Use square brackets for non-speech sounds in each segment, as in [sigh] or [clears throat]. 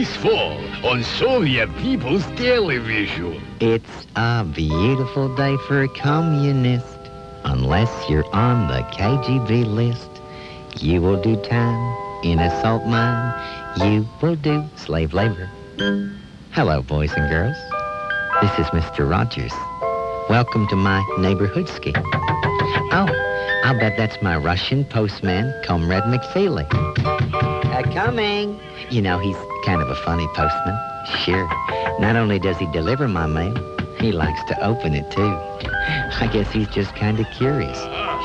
this fall on Soviet People's Television. It's a beautiful day for a communist. Unless you're on the KGB list, you will do time in a salt mine. You will do slave labor. Hello, boys and girls. This is Mr. Rogers. Welcome to my neighborhood ski. Oh, I'll bet that's my Russian postman, Comrade McFeely. Uh, coming. You know, he's kind of a funny postman. Sure. Not only does he deliver my mail, he likes to open it too. I guess he's just kind of curious.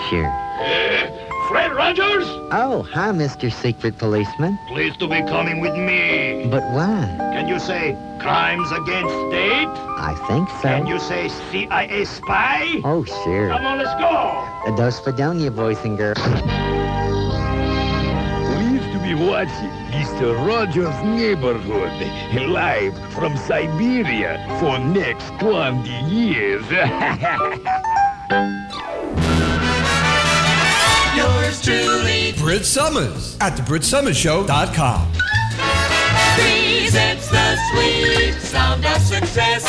Sure. Uh, Fred Rogers? Oh, hi, Mr. Secret Policeman. Pleased to be coming with me. But why? Can you say crimes against state? I think so. Can you say CIA spy? Oh, sure. Come on, let's go. Uh, Dos Fredonia, boys and girls. Pleased to be watching Mr. Rogers' Neighborhood live from Siberia for next 20 years. [laughs] Yours truly Brit Somers at thebritSomersShow.com. presents the sweet sound of success.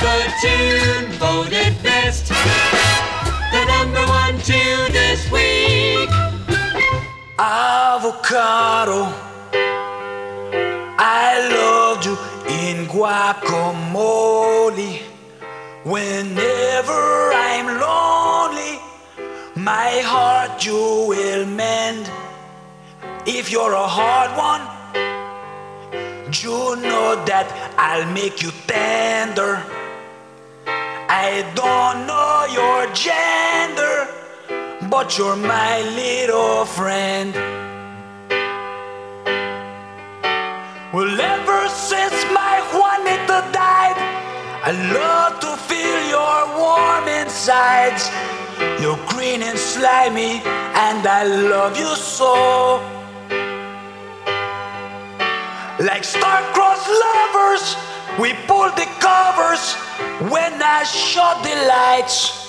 The tune voted best. The number one tune this week. Avocado, I loved you in guacamole. Whenever I'm lonely, my heart you will mend. If you're a hard one, you know that I'll make you tender. I don't know your gender, but you're my little friend. Well, ever since my Juanita died, I love to feel your warm insides. You're green and slimy, and I love you so. Like star-crossed lovers, we pull the covers when I shut the lights.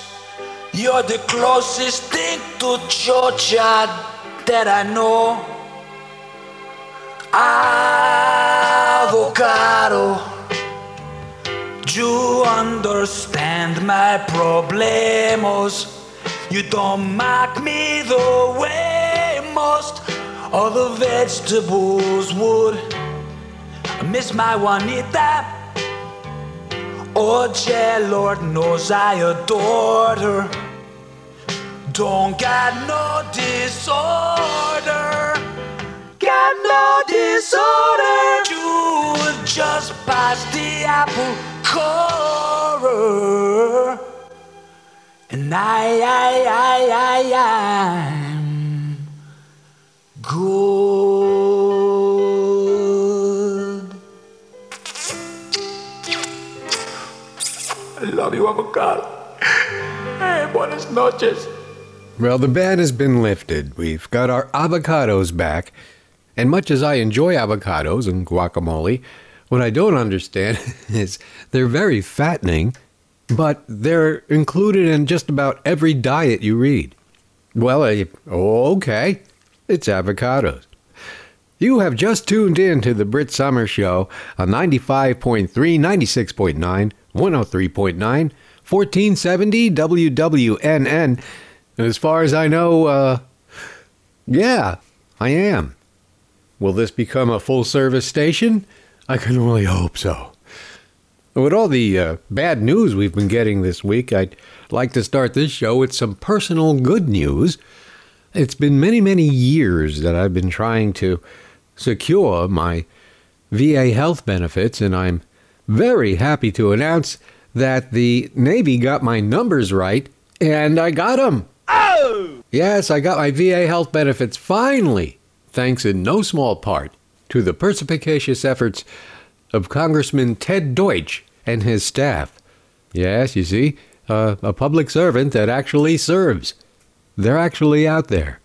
You're the closest thing to Georgia that I know. Avocado, you understand my problemos. You don't mock me the way most other vegetables would. I miss my Juanita. Oh, yeah, Lord knows I adored her. Don't got no disorder. Got no disorder. You just pass the apple core. And I, I, I, I, I'm good. You, avocado. Hey, buenas noches. Well, the ban has been lifted. We've got our avocados back. And much as I enjoy avocados and guacamole, what I don't understand [laughs] is they're very fattening, but they're included in just about every diet you read. Well, I, oh, okay, it's avocados. You have just tuned in to the Brit Summer Show on 95.3, 96.9, 103.9, 1470 WWNN. And as far as I know, uh, yeah, I am. Will this become a full service station? I can only hope so. With all the uh, bad news we've been getting this week, I'd like to start this show with some personal good news. It's been many, many years that I've been trying to secure my VA health benefits, and I'm very happy to announce that the Navy got my numbers right, and I got them. Oh! Yes, I got my VA health benefits finally, thanks in no small part to the perspicacious efforts of Congressman Ted Deutch and his staff. Yes, you see, uh, a public servant that actually serves. They're actually out there.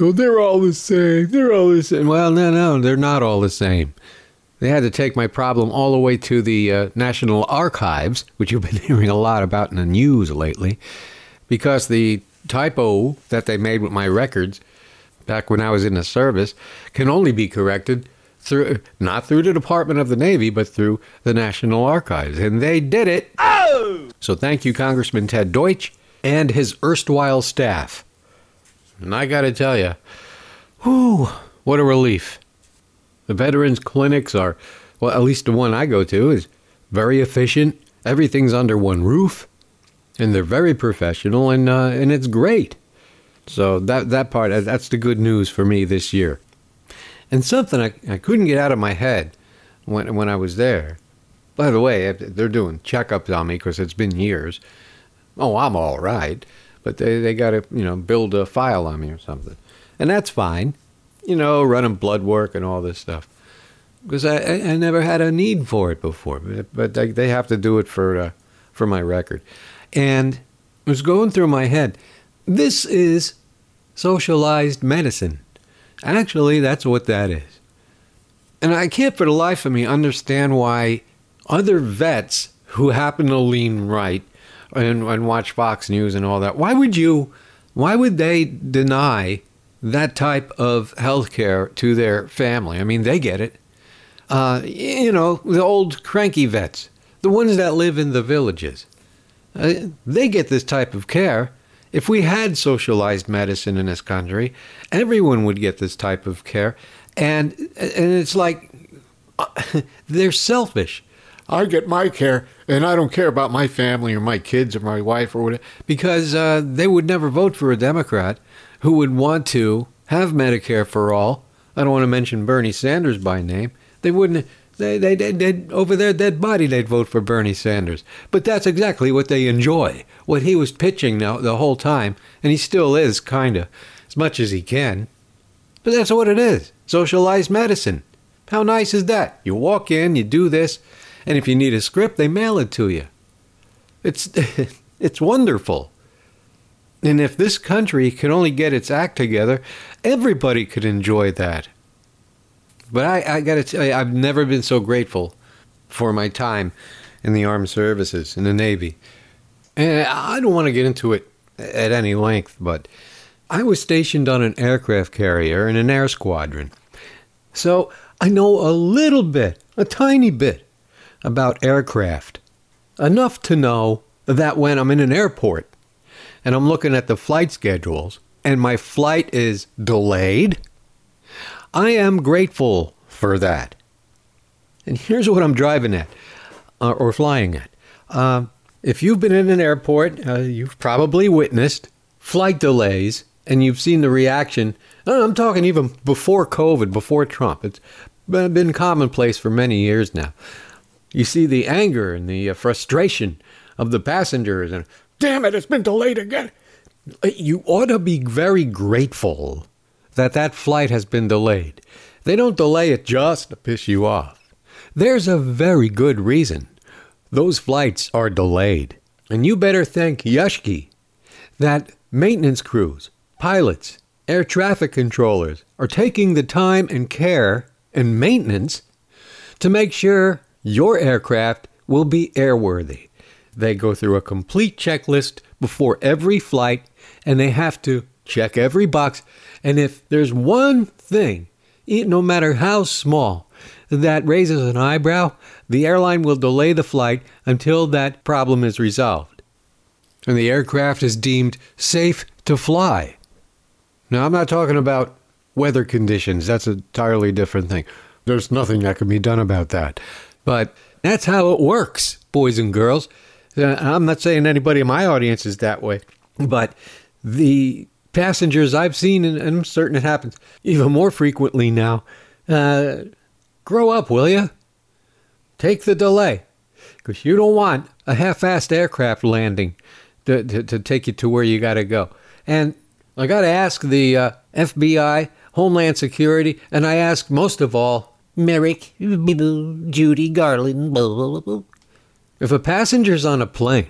Oh, they're all the same. They're all the same. Well, no, no, they're not all the same. They had to take my problem all the way to the uh, National Archives, which you've been [laughs] hearing a lot about in the news lately, because the typo that they made with my records back when I was in the service can only be corrected through not through the Department of the Navy, but through the National Archives, and they did it. Oh! So thank you, Congressman Ted Deutch and his erstwhile staff. And I got to tell you, whew, what a relief. The veterans clinics are, well, at least the one I go to is very efficient. Everything's under one roof, and they're very professional, and uh, and it's great. So that that part that's the good news for me this year. And something I, I couldn't get out of my head when when I was there. By the way, they're doing checkups on me because it's been years. Oh, I'm all right, but they they got to you know build a file on me or something, and that's fine. You know, running blood work and all this stuff because I, I never had a need for it before, but they, they have to do it for uh, for my record. And it was going through my head. This is socialized medicine. Actually, that's what that is. And I can't for the life of me understand why other vets who happen to lean right and, and watch Fox News and all that, why would you, why would they deny that type of health care to their family? I mean, they get it. Uh, you know, the old cranky vets, the ones that live in the villages, uh, they get this type of care. If we had socialized medicine in this country, everyone would get this type of care. And, and it's like uh, [laughs] they're selfish. I get my care, and I don't care about my family or my kids or my wife or whatever, because uh, they would never vote for a Democrat who would want to have Medicare for all. I don't want to mention Bernie Sanders by name. They wouldn't. They, they, they, over their dead body, they'd vote for Bernie Sanders. But that's exactly what they enjoy. What he was pitching now the whole time, and he still is, kind of, as much as he can. But that's what it is socialized medicine. How nice is that? You walk in, you do this, and if you need a script, they mail it to you. It's, [laughs] it's wonderful. And if this country could only get its act together, everybody could enjoy that. But I, I got to tell you, I've never been so grateful for my time in the armed services, in the Navy. And I don't want to get into it at any length, but I was stationed on an aircraft carrier in an air squadron. So I know a little bit, a tiny bit, about aircraft. Enough to know that when I'm in an airport and I'm looking at the flight schedules and my flight is delayed, I am grateful for that. And here's what I'm driving at uh, or flying at. Uh, if you've been in an airport, uh, you've probably witnessed flight delays and you've seen the reaction. Uh, I'm talking even before COVID, before Trump. It's been commonplace for many years now. You see the anger and the uh, frustration of the passengers, and damn it, it's been delayed again. Uh, you ought to be very grateful that that flight has been delayed. They don't delay it just to piss you off. There's a very good reason. Those flights are delayed. And you better thank Yushki that maintenance crews, pilots, air traffic controllers are taking the time and care and maintenance to make sure your aircraft will be airworthy. They go through a complete checklist before every flight and they have to check every box. And if there's one thing, no matter how small, that raises an eyebrow, the airline will delay the flight until that problem is resolved. And the aircraft is deemed safe to fly. Now, I'm not talking about weather conditions, that's an entirely different thing. There's nothing that can be done about that. But that's how it works, boys and girls. I'm not saying anybody in my audience is that way, but the passengers I've seen, and, I'm certain it happens even more frequently now. Uh, grow up, will you? Take the delay, because you don't want a half-assed aircraft landing to, to, to, take you to where you got to go. And I got to ask the uh, FBI, Homeland Security, and I ask most of all, Merrick, Judy Garland, if a passenger's on a plane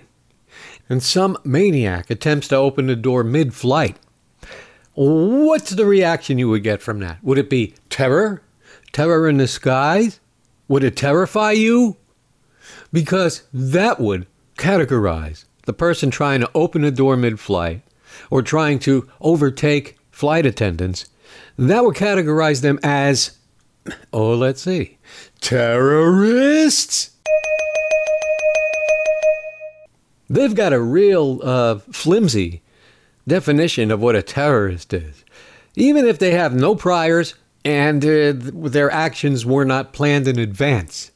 and some maniac attempts to open the door mid flight What's the reaction you would get from that? Would it be terror? Terror in the skies? Would it terrify you? Because that would categorize the person trying to open a door mid flight or trying to overtake flight attendants. That would categorize them as Oh, let's see. Terrorists? They've got a real uh, flimsy definition of what a terrorist is. Even if they have no priors and uh, their actions were not planned in advance.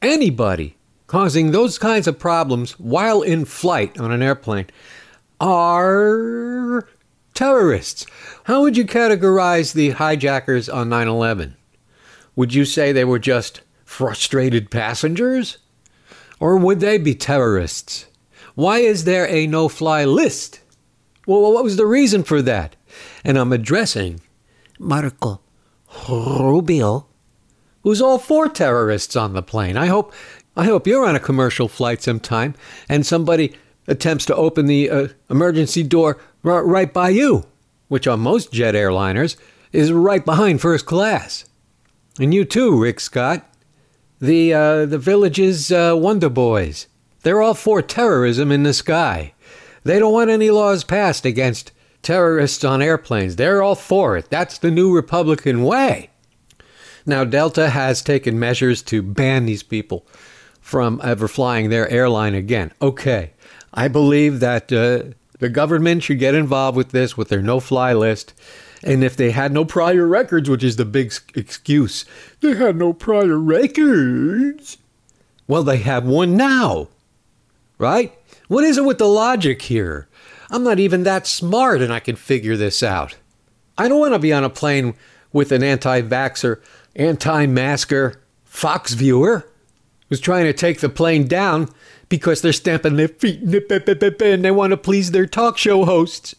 Anybody causing those kinds of problems while in flight on an airplane are terrorists. How would you categorize the hijackers on 9 11? Would you say they were just frustrated passengers? Or would they be terrorists? Why is there a no fly list? Well, what was the reason for that? And I'm addressing Marco Rubio, who's all for terrorists on the plane. I hope, I hope you're on a commercial flight sometime and somebody attempts to open the uh, emergency door r- right by you, which on most jet airliners is right behind first class. And you too, Rick Scott. The uh, the village's uh, Wonder Boys. They're all for terrorism in the sky. They don't want any laws passed against terrorists on airplanes. They're all for it. That's the new Republican way. Now, Delta has taken measures to ban these people from ever flying their airline again. Okay, I believe that uh, the government should get involved with this with their no fly list. And if they had no prior records, which is the big excuse, they had no prior records. Well, they have one now, right? What is it with the logic here? I'm not even that smart and I can figure this out. I don't want to be on a plane with an anti vaxxer, anti masker Fox viewer who's trying to take the plane down because they're stamping their feet and they want to please their talk show hosts.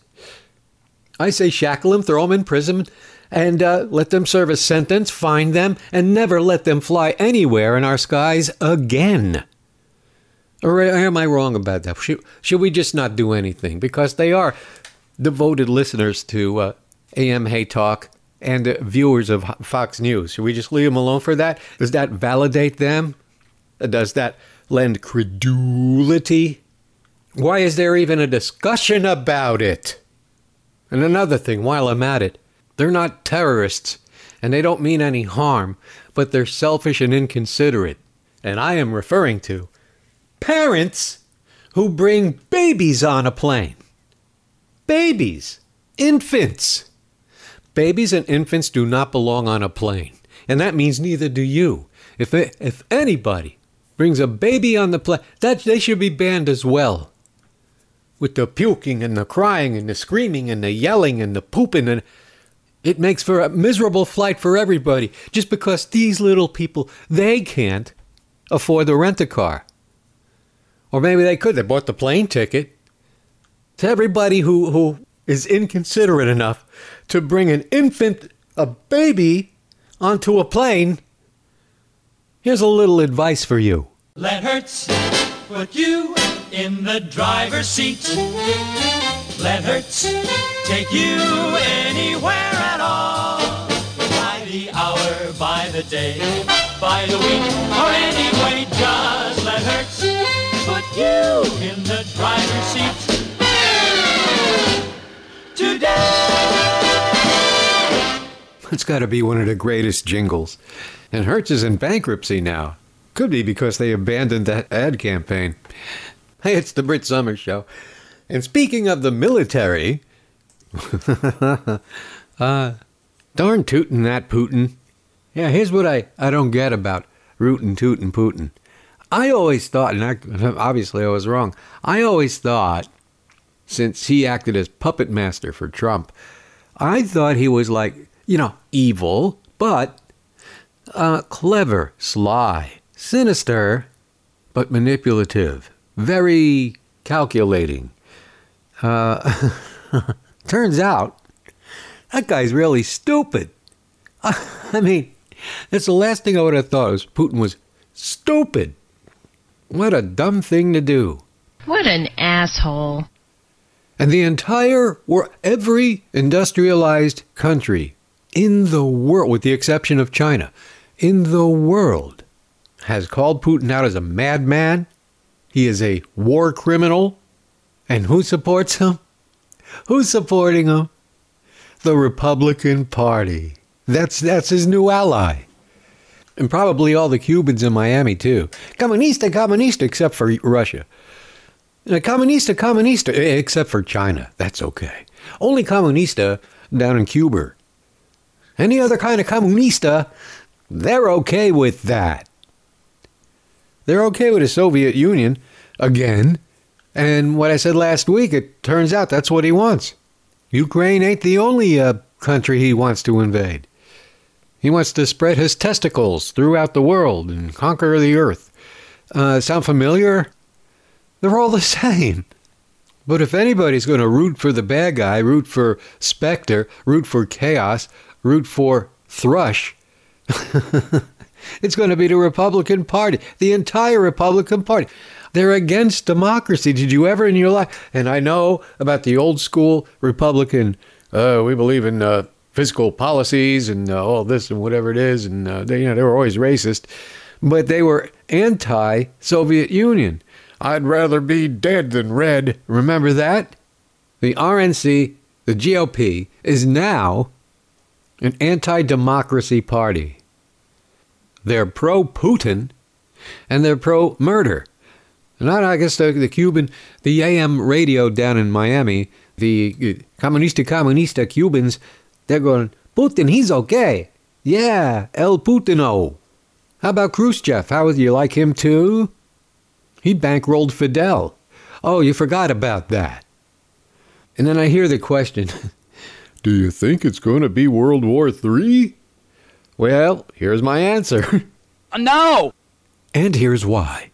I say shackle them, throw them in prison, and uh, let them serve a sentence, find them, and never let them fly anywhere in our skies again. Or am I wrong about that? Should, should we just not do anything? Because they are devoted listeners to uh, AM Hey Talk and uh, viewers of Fox News. Should we just leave them alone for that? Does that validate them? Does that lend credulity? Why is there even a discussion about it? And another thing, while I'm at it, they're not terrorists and they don't mean any harm, but they're selfish and inconsiderate. And I am referring to parents who bring babies on a plane. Babies, infants. Babies and infants do not belong on a plane, and that means neither do you. If, it, if anybody brings a baby on the plane, that they should be banned as well. With the puking and the crying and the screaming and the yelling and the pooping and it makes for a miserable flight for everybody just because these little people they can't afford to rent a car. Or maybe they could. They bought the plane ticket. To everybody who, who is inconsiderate enough to bring an infant, a baby, onto a plane, here's a little advice for you. Let Hertz put you in the driver's seat. Let Hertz take you anywhere at all. By the hour, by the day, by the week, or any anyway, just let Hertz you in the driver's seat. Today. It's got to be one of the greatest jingles. And Hertz is in bankruptcy now. Could be because they abandoned that ad campaign. Hey, it's the Brit Summer Show. And speaking of the military, [laughs] uh, darn tootin' that Putin. Yeah, here's what I, I don't get about rootin' tootin' Putin. I always thought, and I, obviously I was wrong, I always thought, since he acted as puppet master for Trump, I thought he was like, you know, evil, but uh, clever, sly, sinister, but manipulative, very calculating. Uh, [laughs] turns out that guy's really stupid. [laughs] I mean, that's the last thing I would have thought was Putin was stupid. What a dumb thing to do. What an asshole. And the entire, or every industrialized country in the world, with the exception of China, in the world, has called Putin out as a madman. He is a war criminal. And who supports him? Who's supporting him? The Republican Party. That's that's his new ally. And probably all the Cubans in Miami too. Comunista, comunista, except for Russia. Uh, Comunista, comunista, eh, except for China. That's okay. Only comunista down in Cuba. Any other kind of comunista, they're okay with that. They're okay with the Soviet Union again. And what I said last week, it turns out that's what he wants. Ukraine ain't the only uh, country he wants to invade. He wants to spread his testicles throughout the world and conquer the earth. Uh, sound familiar? They're all the [laughs] same. But if anybody's going to root for the bad guy, root for Spectre, root for KAOS, root for Thrush, [laughs] it's going to be the Republican Party, the entire Republican Party. They're against democracy. Did you ever in your life? And I know about the old school Republican, uh, we believe in uh, fiscal policies and uh, all this and whatever it is. And uh, they, you know, they were always racist, but they were anti Soviet Union. I'd rather be dead than red. Remember that? The RNC, the GOP, is now an anti democracy party. They're pro Putin and they're pro murder. Not, I guess, the, the Cuban, the AM radio down in Miami, the uh, Comunista Comunista Cubans, they're going, Putin, he's okay. Yeah, El Putino. How about Khrushchev? How would you like him too? He bankrolled Fidel. Oh, you forgot about that. And then I hear the question [laughs] Do you think it's going to be World War III? Well, here's my answer. [laughs] Uh, no! And here's why.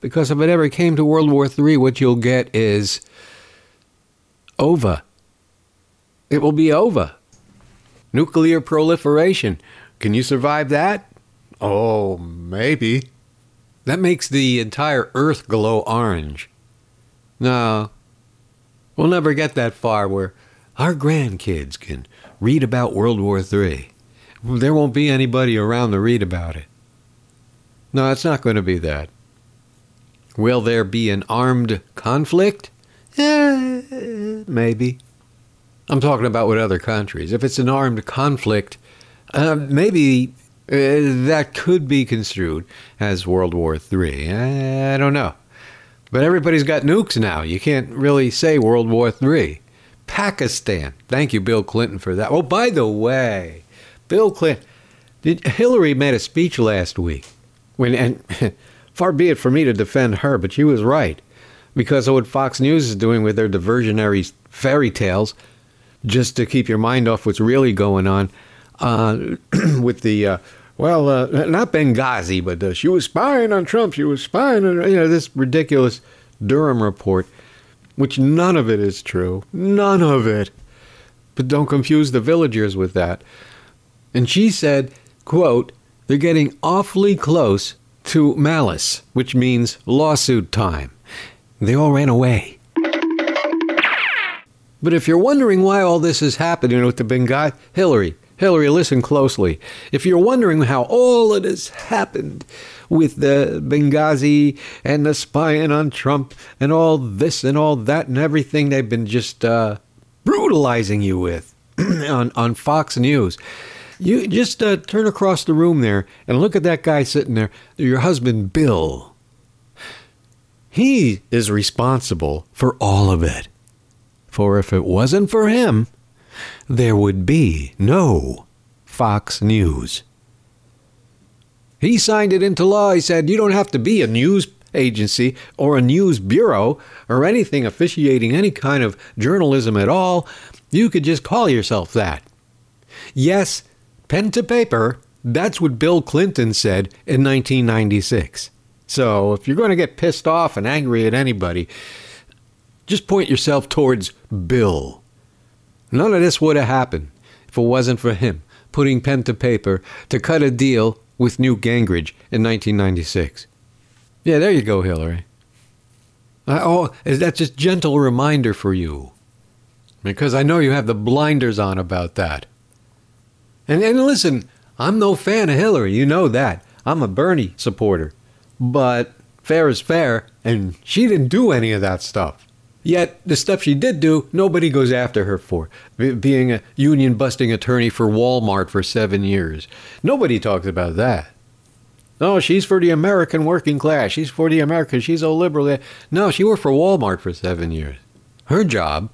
Because if it ever came to World War III, what you'll get is over. It will be over. Nuclear proliferation. Can you survive that? Oh, maybe. That makes the entire Earth glow orange. No, we'll never get that far where our grandkids can read about World War III. There won't be anybody around to read about it. No, it's not going to be that. Will there be an armed conflict? Eh, maybe. I'm talking about with other countries. If it's an armed conflict, uh, maybe uh, that could be construed as World War III. I, I don't know. But everybody's got nukes now. You can't really say World War III. Pakistan. Thank you, Bill Clinton, for that. Oh, by the way, Bill Clinton. Did, Hillary made a speech last week. When and [laughs] far be it for me to defend her, but she was right because of what Fox News is doing with their diversionary fairy tales, just to keep your mind off what's really going on. Uh, [clears throat] with the uh, well, uh, not Benghazi, but uh, she was spying on Trump. She was spying on you know this ridiculous Durham report, which none of it is true. None of it. But don't confuse the villagers with that. And she said, "quote They're getting awfully close to malice, which means lawsuit time. They all ran away." But if you're wondering why all this is happening with the Benghazi, Hillary, Hillary, listen closely. If you're wondering how all of this happened with the Benghazi and the spying on Trump and all this and all that and everything they've been just uh, brutalizing you with [clears throat] on, on Fox News, you just uh, turn across the room there and look at that guy sitting there, your husband, Bill. He is responsible for all of it. For if it wasn't for him, there would be no Fox News. He signed it into law. He said, You don't have to be a news agency or a news bureau or anything officiating any kind of journalism at all. You could just call yourself that. Yes, pen to paper, that's what Bill Clinton said in 1996. So if you're going to get pissed off and angry at anybody, just point yourself towards Bill. None of this would have happened if it wasn't for him putting pen to paper to cut a deal with Newt Gingrich in 1996. Yeah, there you go, Hillary. Uh, oh, is that just gentle reminder for you? Because I know you have the blinders on about that. And, and listen, I'm no fan of Hillary. You know that. I'm a Bernie supporter. But fair is fair, and she didn't do any of that stuff. Yet the stuff she did do, nobody goes after her for. Be- being a union busting attorney for Walmart for seven years. Nobody talks about that. No, she's for the American working class. She's for the American. She's a liberal. No, she worked for Walmart for seven years. Her job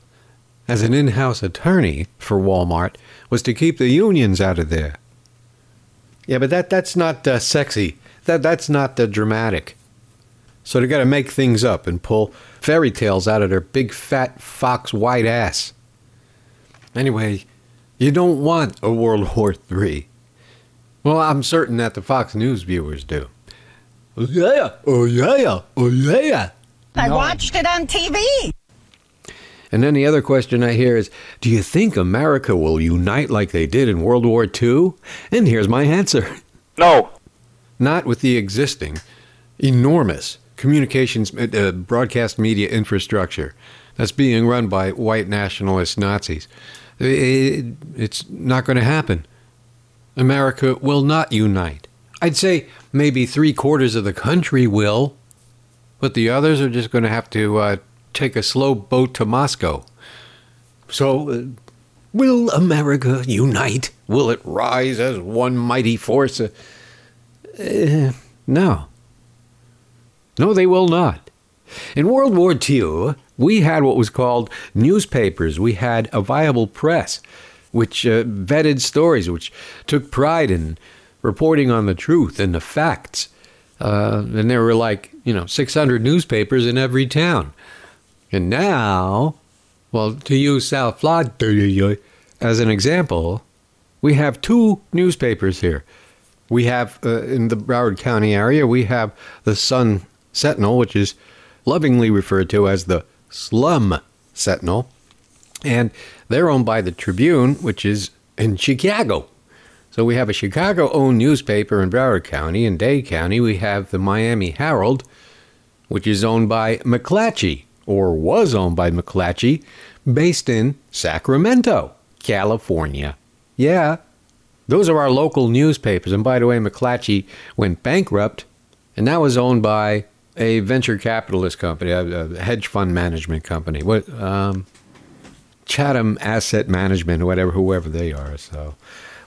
as an in house attorney for Walmart was to keep the unions out of there. Yeah, but that, that's not uh, sexy. That, that's not uh, dramatic. So they got to make things up and pull fairy tales out of their big fat fox white ass. Anyway, you don't want a World War III. Well, I'm certain that the Fox News viewers do. Oh yeah, oh yeah, oh yeah. I watched it on TV. And then the other question I hear is Do you think America will unite like they did in World War II? And here's my answer No. not with the existing enormous communications uh, broadcast media infrastructure that's being run by white nationalist Nazis. It- it's not going to happen. America will not unite. I'd say maybe three quarters of the country will, but the others are just going to have to uh, take a slow boat to Moscow. So, uh, will America unite? Will it rise as one mighty force? Uh, uh, no. No, they will not. In World War II, we had what was called newspapers. We had a viable press, which uh, vetted stories, which took pride in reporting on the truth and the facts. Uh, and there were like, you know, 600 newspapers in every town. And now, well, to use South Florida as an example, we have two newspapers here. We have uh, in the Broward County area, we have the Sun Sentinel, which is lovingly referred to as the Slum Sentinel, and they're owned by the Tribune, which is in Chicago. So we have a Chicago-owned newspaper in Broward County. In Dade County, we have the Miami Herald, which is owned by McClatchy, or was owned by McClatchy, based in Sacramento, California. Yeah, those are our local newspapers. And by the way, McClatchy went bankrupt, and that was owned by a venture capitalist company, a, a hedge fund management company. What? Um, Chatham Asset Management, whatever, whoever they are. So,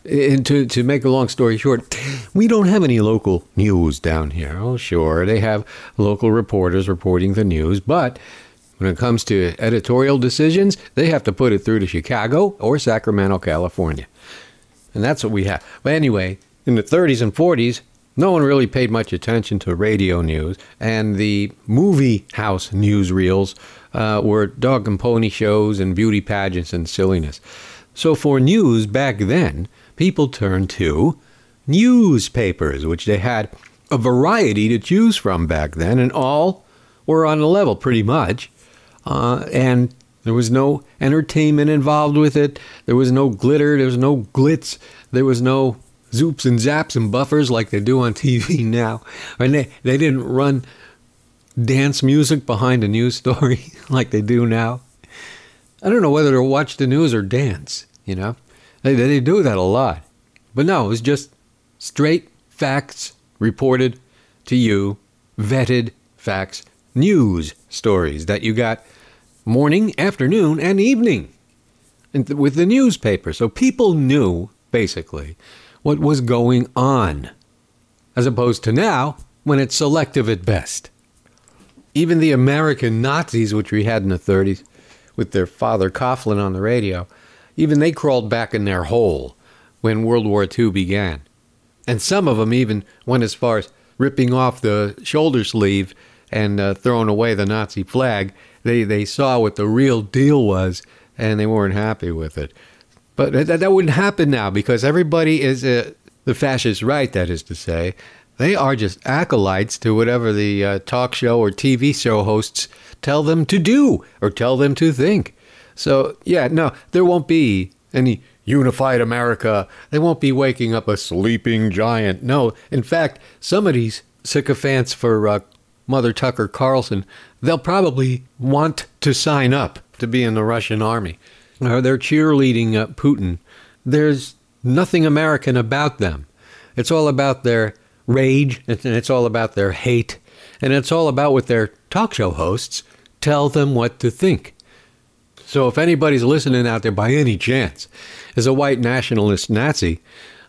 and to to make a long story short, we don't have any local news down here. Oh, sure, they have local reporters reporting the news, but when it comes to editorial decisions, they have to put it through to Chicago or Sacramento, California. And that's what we have. But anyway, in the 30s and 40s, no one really paid much attention to radio news, and the movie house newsreels uh, were dog and pony shows and beauty pageants and silliness. So for news back then, people turned to newspapers, which they had a variety to choose from back then, and all were on a level pretty much. Uh, and there was no entertainment involved with it. There was no glitter. There was no glitz. There was no zoops and zaps and buffers like they do on TV [laughs] now. And they, they didn't run dance music behind a news [laughs] story like they do now. I don't know whether to watch the news or dance, you know? They, they do that a lot. But no, it was just straight facts reported to you, vetted facts, news stories that you got morning, afternoon, and evening with the newspaper. So people knew, basically, what was going on, as opposed to now when it's selective at best. Even the American Nazis, which we had in the 30s, with their father Coughlin on the radio, even they crawled back in their hole when World War II began. And some of them even went as far as ripping off the shoulder sleeve and uh, throwing away the Nazi flag. They, they saw what the real deal was and they weren't happy with it. But that, that wouldn't happen now because everybody is uh, the fascist right, that is to say. They are just acolytes to whatever the uh, talk show or TV show hosts tell them to do or tell them to think. So, yeah, no, there won't be any unified America. They won't be waking up a sleeping giant. No, in fact, some of these sycophants for uh, Mother Tucker Carlson, they'll probably want to sign up to be in the Russian army. Or they're cheerleading uh, Putin. There's nothing American about them. It's all about their rage, and it's all about their hate, and it's all about what their talk show hosts tell them what to think. So if anybody's listening out there by any chance is a white nationalist Nazi,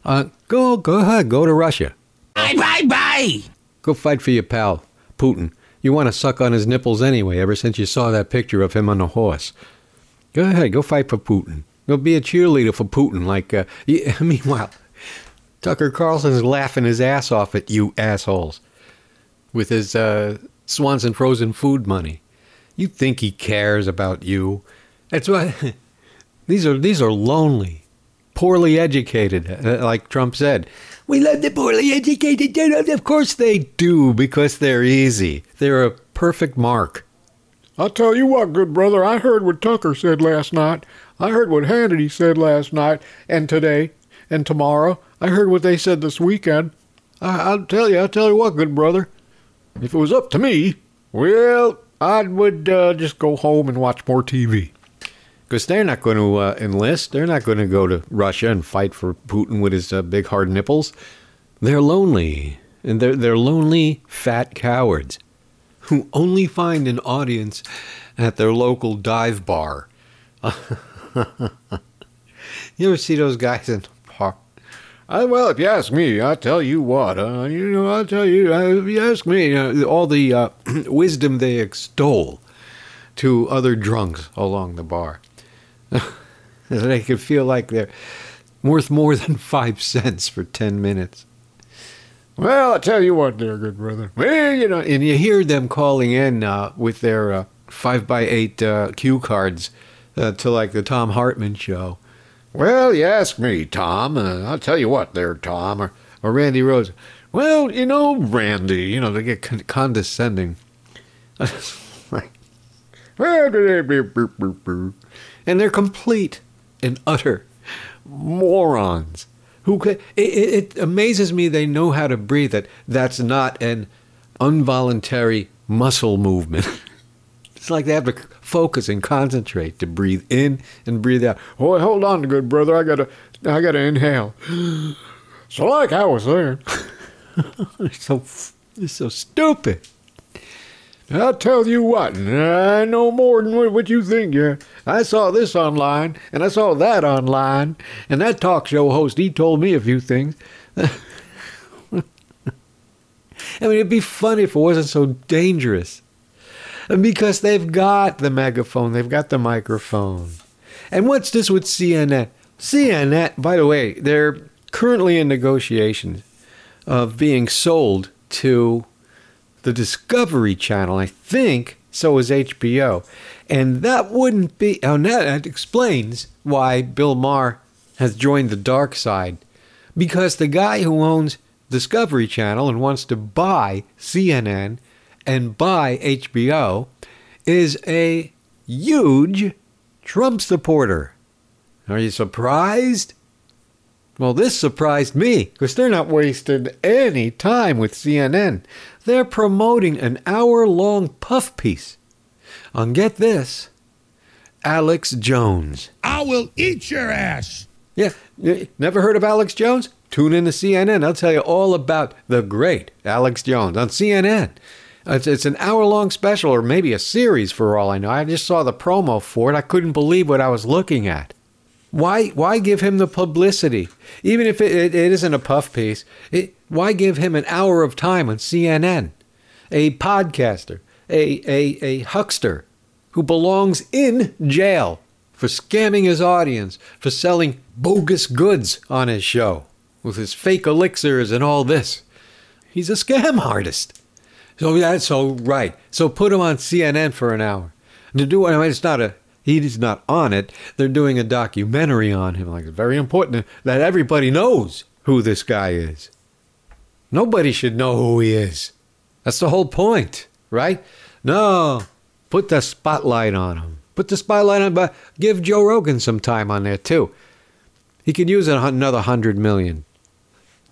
uh, go go ahead, go to Russia. Bye bye bye. Go fight for your pal, Putin. You want to suck on his nipples anyway, ever since you saw that picture of him on a horse. Go ahead, go fight for Putin. Go be a cheerleader for Putin. Like, uh, [laughs] meanwhile, Tucker Carlson's laughing his ass off at you assholes with his uh, Swanson frozen food money. You think he cares about you? That's why [laughs] these are these are lonely, poorly educated, uh, like Trump said. We love the poorly educated. Of course they do, because they're easy. They're a perfect mark. I'll tell you what, good brother, I heard what Tucker said last night. I heard what Hannity said last night and today and tomorrow. I heard what they said this weekend. I, I'll tell you, I'll tell you what, good brother. If it was up to me, well, I would uh, just go home and watch more TV. Because they're not going to uh, enlist. They're not going to go to Russia and fight for Putin with his uh, big hard nipples. They're lonely. And they're, they're lonely, fat cowards who only find an audience at their local dive bar. [laughs] you ever see those guys in the park? Uh, well, if you ask me, I tell you what. Uh, you know, I'll tell you. Uh, if you ask me, uh, all the uh, [clears throat] wisdom they extol to other drunks along the bar. [laughs] they can feel like they're worth more than five cents for ten minutes. Well, I tell you what, dear good brother. Well, you know, and you hear them calling in uh, with their uh, five by eight uh, cue cards uh, to like the Thom Hartmann show. Well, you ask me, Tom. Uh, I'll tell you what, there, Tom, or or Randi Rhodes. Well, you know, Randi. You know, they get con- condescending. [laughs] and they're complete and utter morons who it, it, amazes me they know how to breathe that that's not an involuntary muscle movement. [laughs] It's like they have to focus and concentrate to breathe in and breathe out. Oh hold on good brother. I gotta i gotta inhale. [gasps] So like i was saying. [laughs] They're so they're so stupid I'll tell you what, I know more than what you think. I saw this online, and I saw that online, and that talk show host he told me a few things. [laughs] I mean, it'd be funny if it wasn't so dangerous. Because they've got the megaphone, they've got the microphone. And what's this with CNN? CNN, by the way, they're currently in negotiations of being sold to the Discovery Channel. I think so is HBO. And that wouldn't be. Oh, that explains why Bill Maher has joined the dark side. Because the guy who owns Discovery Channel and wants to buy CNN and buy HBO is a huge Trump supporter. Are you surprised? Well, this surprised me because they're not wasting any time with CNN. They're promoting an hour long puff piece on get this Alex Jones. I will eat your ass. Yeah, never heard of Alex Jones? Tune in to CNN. I'll tell you all about the great Alex Jones on CNN. It's, it's an hour long special or maybe a series for all I know. I just saw the promo for it. I couldn't believe what I was looking at. Why, why give him the publicity? Even if it, it, it isn't a puff piece, it, why give him an hour of time on CNN? A podcaster, a, a, a huckster who belongs in jail for scamming his audience, for selling bogus goods on his show with his fake elixirs and all this. He's a scam artist. So that's so right. So put him on CNN for an hour. To do I mean, it's not a he's not on it. They're doing a documentary on him. Like it's very important that everybody knows who this guy is. Nobody should know who he is. That's the whole point, right? No, put the spotlight on him. Put the spotlight on, but give Joe Rogan some time on there too. He could use another hundred million.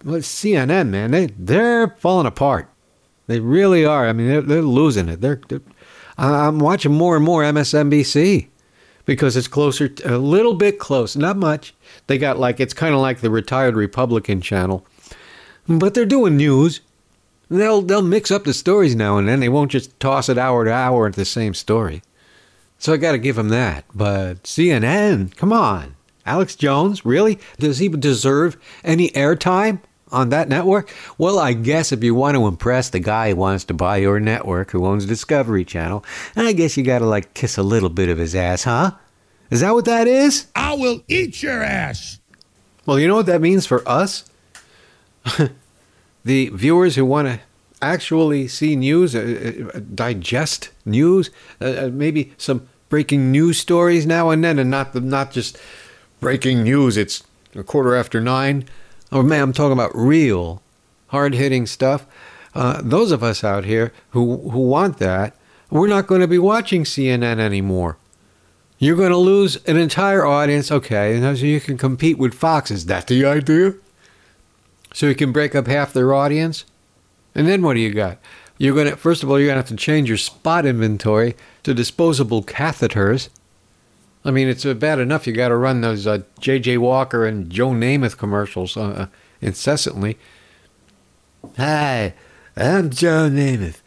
Well, CNN, man, they they're falling apart. They really are. I mean, they're, they're losing it. They're, they're I'm watching more and more MSNBC because it's closer, a little bit close, not much. They got like, it's kind of like the retired Republican channel, but they're doing news. They'll they'll mix up the stories now and then. They won't just toss it hour to hour at the same story. So I got to give them that. But CNN, come on, Alex Jones, really? Does he deserve any airtime on that network? Well, I guess if you want to impress the guy who wants to buy your network, who owns Discovery Channel, I guess you got to like kiss a little bit of his ass, huh? Is that what that is? I will eat your ass. Well, you know what that means for us? [laughs] the viewers who want to actually see news, uh, uh, digest news, uh, uh, maybe some breaking news stories now and then, and not the, not just breaking news. It's a quarter after nine. Oh man, I'm talking about real, hard hitting stuff. Uh, those of us out here who who want that, we're not going to be watching CNN anymore. You're going to lose an entire audience. Okay, and so you can compete with Fox. Is that the idea? So you can break up half their audience? And then what do you got? You're going to, first of all, you're going to have to change your spot inventory to disposable catheters. I mean, it's bad enough you got to run those uh, J.J. Walker and Joe Namath commercials uh, uh, incessantly. Hi, I'm Joe Namath.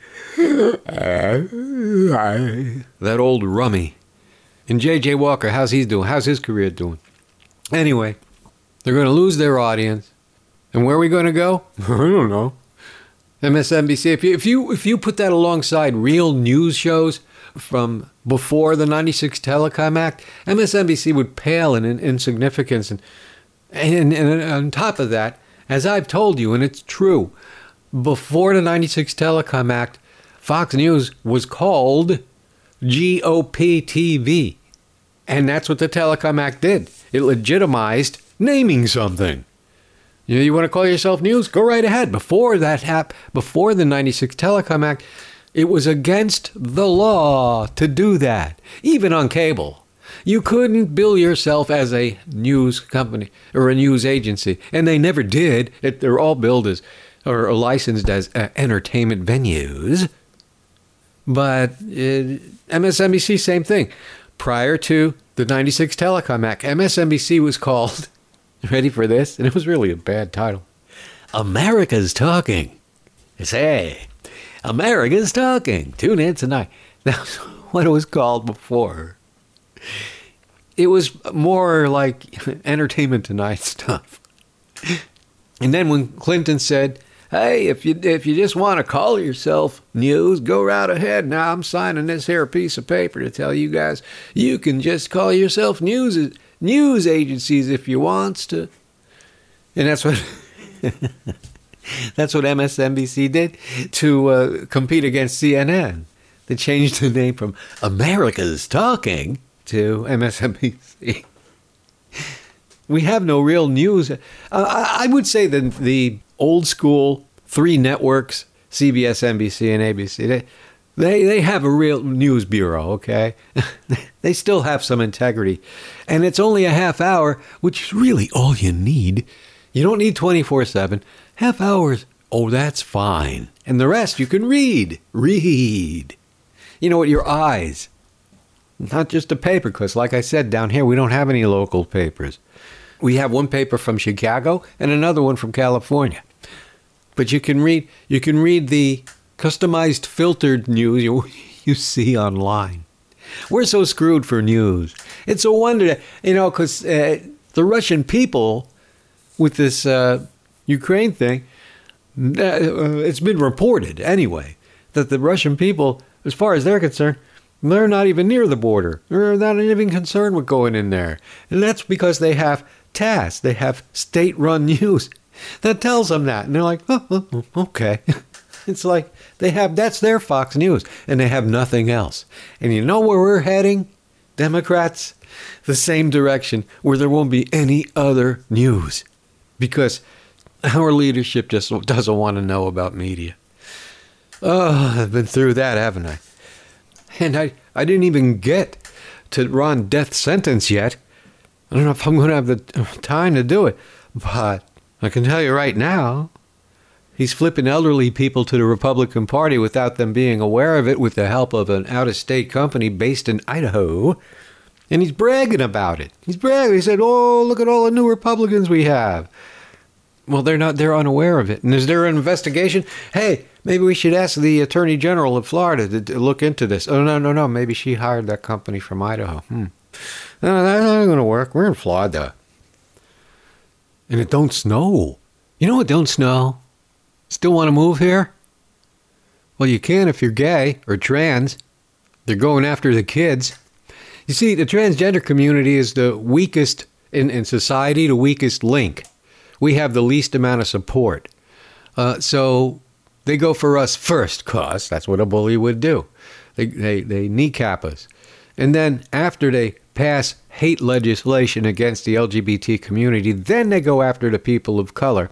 that old rummy. And J.J. Walker, how's he doing? How's his career doing? Anyway, they're going to lose their audience. And where are we going to go? [laughs] I don't know. MSNBC. If you if you if you put that alongside real news shows from before the '96 Telecom Act, MSNBC would pale in, in insignificance. And, and and on top of that, as I've told you, and it's true, before the '96 Telecom Act, Fox News was called GOP TV, and that's what the Telecom Act did. It legitimized naming something. You, know, you want to call yourself news? Go right ahead. Before that hap- before the 96 Telecom Act, it was against the law to do that, even on cable. You couldn't bill yourself as a news company or a news agency, and they never did. It, they're all billed as or licensed as uh, entertainment venues. But it, MSNBC, same thing. Prior to the 96 Telecom Act, MSNBC was called [laughs] Ready for this? And it was really a bad title. America's Talking. Say, America's Talking. Tune in tonight. [laughs] That's what it was called before. It was more like [laughs] Entertainment Tonight [laughs] stuff. And then when Clinton said, "Hey, if you if you just want to call yourself news, go right ahead. Now I'm signing this here piece of paper to tell you guys you can just call yourself news news agencies if you wants to. And that's what [laughs] that's what MSNBC did to uh, compete against CNN. They changed the name from America's Talking to MSNBC. we have no real news. Uh, I, would say that the old school three networks, CBS, NBC, and ABC, they, they, they have a real news bureau, okay? [laughs] they still have some integrity. And it's only a half hour, which is really all you need. You don't need 24 7. Half hours, oh, that's fine. And the rest you can read. Read. You know, what? your eyes. Not just a paper, because like I said, down here we don't have any local papers. We have one paper from Chicago and another one from California. But you can read you can read the customized filtered news you, [laughs] you see online. We're so screwed for news. It's a wonder that, you know, because uh, the Russian people, with this uh, Ukraine thing, uh, it's been reported anyway that the Russian people, as far as they're concerned, they're not even near the border. They're not even concerned with going in there. And that's because they have TASS, they have state run [laughs] news that tells them that. And they're like, oh, oh okay. [laughs] It's like they have that's their Fox News and they have nothing else. And you know where we're heading? Democrats, the same direction where there won't be any other news because our leadership just doesn't want to know about media. Oh, I've been through that, haven't I? And I, I didn't even get to Ron death sentence yet. I don't know if I'm going to have the time to do it, but I can tell you right now, He's flipping elderly people to the Republican Party without them being aware of it with the help of an out of state company based in Idaho. And he's bragging about it. He's bragging. He said, Oh, look at all the new Republicans we have. Well, they're not. They're unaware of it. And is there an investigation? Hey, maybe we should ask the Attorney General of Florida to, to look into this. Oh no, no, no. Maybe she hired that company from Idaho. Hmm. No, that's not going to work. We're in Florida, and it don't snow. You know what don't snow? Still want to move here? Well, you can if you're gay or trans. They're going after the kids. You see, the transgender community is the weakest in, in society, the weakest link. We have the least amount of support. Uh, so they go for us first, cause that's what a bully would do. They, they, they kneecap us. And then after they pass hate legislation against the LGBT community, then they go after the people of color.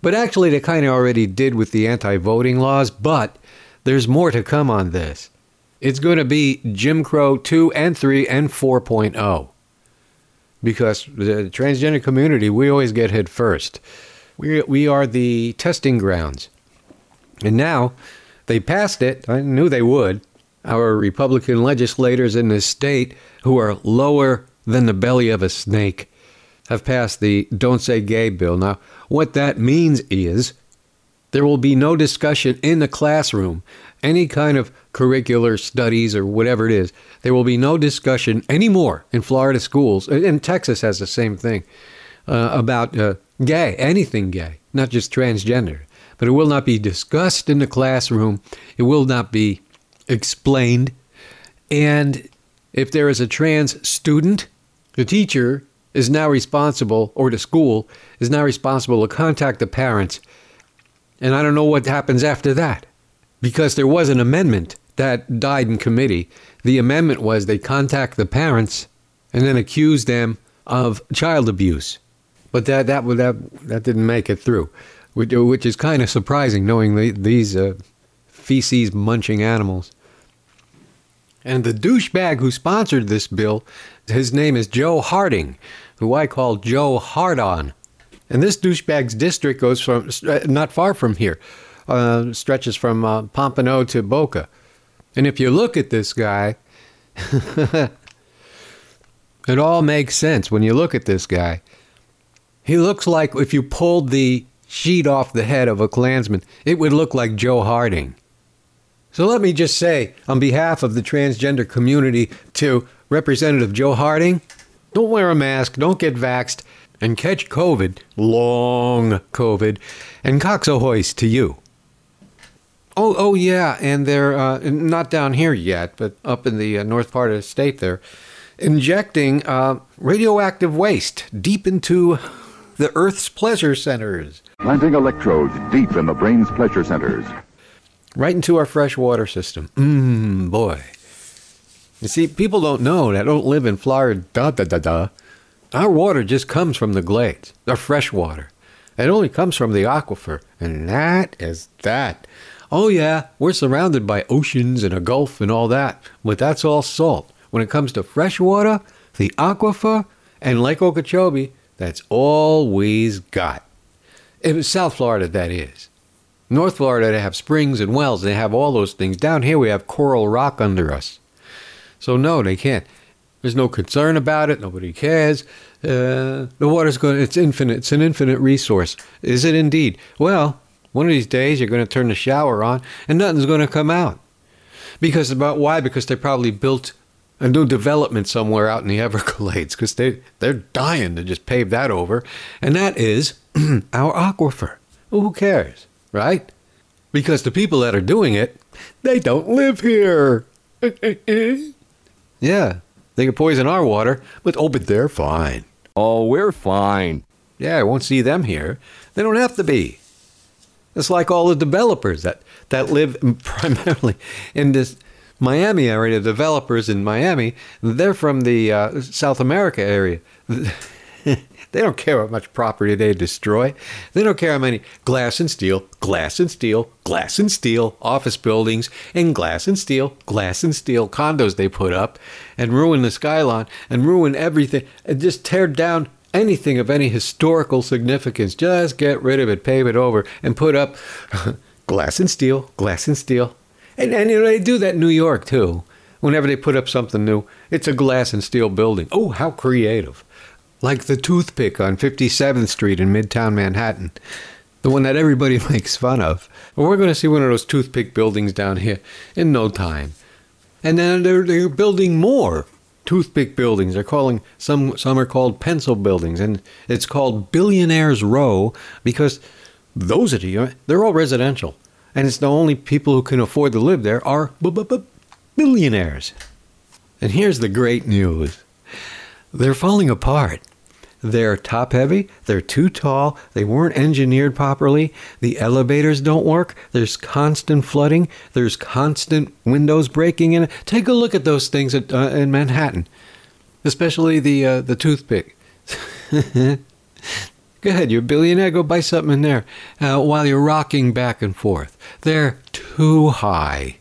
But actually, they kind of already did with the anti voting laws, but there's more to come on this. It's going to be Jim Crow 2 and 3 and 4.0. Because the transgender community, we always get hit first. We, we are the testing grounds. And now they passed it. I knew they would. Our Republican legislators in this state, who are lower than the belly of a snake, have passed the Don't Say Gay bill. Now, what that means is there will be no discussion in the classroom, any kind of curricular studies or whatever it is. There will be no discussion anymore in Florida schools, and Texas has the same thing, uh, about uh, gay, anything gay, not just transgender. But it will not be discussed in the classroom. It will not be explained. And if there is a trans student, the teacher is now responsible, or the school is now responsible to contact the parents. And I don't know what happens after that because there was an amendment that died in committee. The amendment was they contact the parents and then accuse them of child abuse. But that that that that didn't make it through, which, which is kind of surprising, knowing the, these uh, feces munching animals. And the douchebag who sponsored this bill, his name is Joe Harding, who I call Joe Hardon. And this douchebag's district goes from uh, not far from here, uh, stretches from uh, Pompano to Boca. And if you look at this guy, [laughs] it all makes sense when you look at this guy. He looks like if you pulled the sheet off the head of a Klansman, it would look like Joe Harding. So let me just say, on behalf of the transgender community, to Representative Joe Harding, don't wear a mask, don't get vaxxed, and catch COVID, long COVID, and coxahoist to you. Oh, oh yeah, and they're uh, not down here yet, but up in the uh, north part of the state, they're injecting uh, radioactive waste deep into the Earth's pleasure centers. Planting electrodes deep in the brain's pleasure centers. Right into our fresh water system. Mmm, boy. You see, people don't know that don't live in Florida. Da da da da. Our water just comes from the glades, the fresh water. It only comes from the aquifer, and that is that. Oh, yeah, we're surrounded by oceans and a gulf and all that, but that's all salt. When it comes to fresh water, the aquifer, and Lake Okeechobee, that's all we's got. It was South Florida, that is. North Florida, they have springs and wells, they have all those things. Down here, we have coral rock under us. So, no, they can't. There's no concern about it. Nobody cares. Uh, the water's going. It's infinite. It's an infinite resource. Is it indeed? Well, one of these days, you're going to turn the shower on and nothing's going to come out. Because about why? Because they probably built a new development somewhere out in the [laughs] Everglades because they, they're dying to just pave that over. And that is [clears throat] our aquifer. Well, who cares, right? Because the people that are doing it, they don't live here. [laughs] yeah, they could poison our water, but oh, but they're fine. Oh, we're fine. Yeah, I won't see them here. They don't have to be. It's like all the developers that, that live [laughs] primarily in this Miami area, the developers in Miami, they're from the uh, South America area. [laughs] they don't care how much property they destroy. They don't care how many glass and steel, glass and steel, glass and steel office buildings, and glass and steel, glass and steel condos they put up and ruin the skyline and ruin everything and just tear down anything of any historical significance. Just get rid of it, pave it over, and put up [laughs] glass and steel, glass and steel. And, and you know, they do that in New York too. Whenever they put up something new, it's a glass and steel building. Oh, how creative. Like the toothpick on 57th Street in Midtown Manhattan, the one that everybody [laughs] makes fun of. Well, we're going to see one of those toothpick buildings down here in no time. And then they're, they're building more toothpick buildings. They're calling some some are called pencil buildings, and it's called Billionaires Row because those are the they're all residential, and it's the only people who can afford to live there are billionaires. And here's the great news: they're falling apart. They're top heavy, they're too tall, they weren't engineered properly, the elevators don't work, there's constant flooding, there's constant windows breaking in. Take a look at those things at, uh, in Manhattan, especially the, uh, the toothpick. [laughs] go ahead, you're a billionaire, go buy something in there uh, while you're rocking back and forth. They're too high.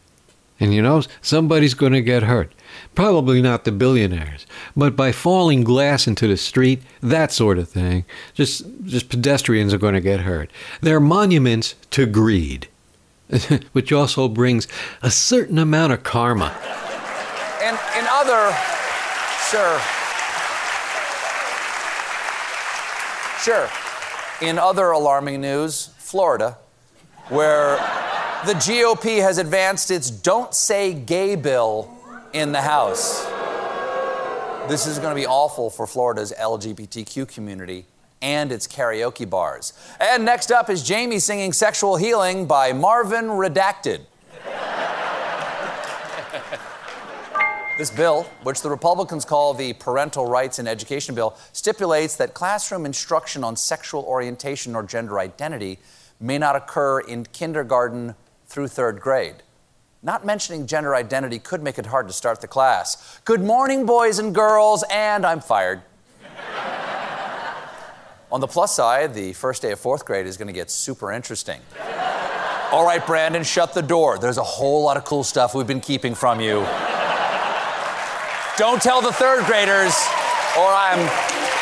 And you know, somebody's going to get hurt. Probably not the billionaires, but by falling glass into the street, that sort of thing, just just pedestrians are going to get hurt. They're monuments to greed, [laughs] which also brings a certain amount of karma. And in other, sure, sure, in other alarming news, Florida, where the GOP has advanced its "Don't Say Gay" bill in the House. This is going to be awful for Florida's LGBTQ community and its karaoke bars. And next up is Jamie singing Sexual Healing by Marvin Redacted. [laughs] This bill, which the Republicans call the Parental Rights in Education Bill, stipulates that classroom instruction on sexual orientation or gender identity may not occur in kindergarten through third grade. Not mentioning gender identity could make it hard to start the class. Good morning, boys and girls, and I'm fired. [laughs] On the plus side, the first day of fourth grade is going to get super interesting. All right, Brandon, shut the door. There's a whole lot of cool stuff we've been keeping from you. Don't tell the third graders, or I'm.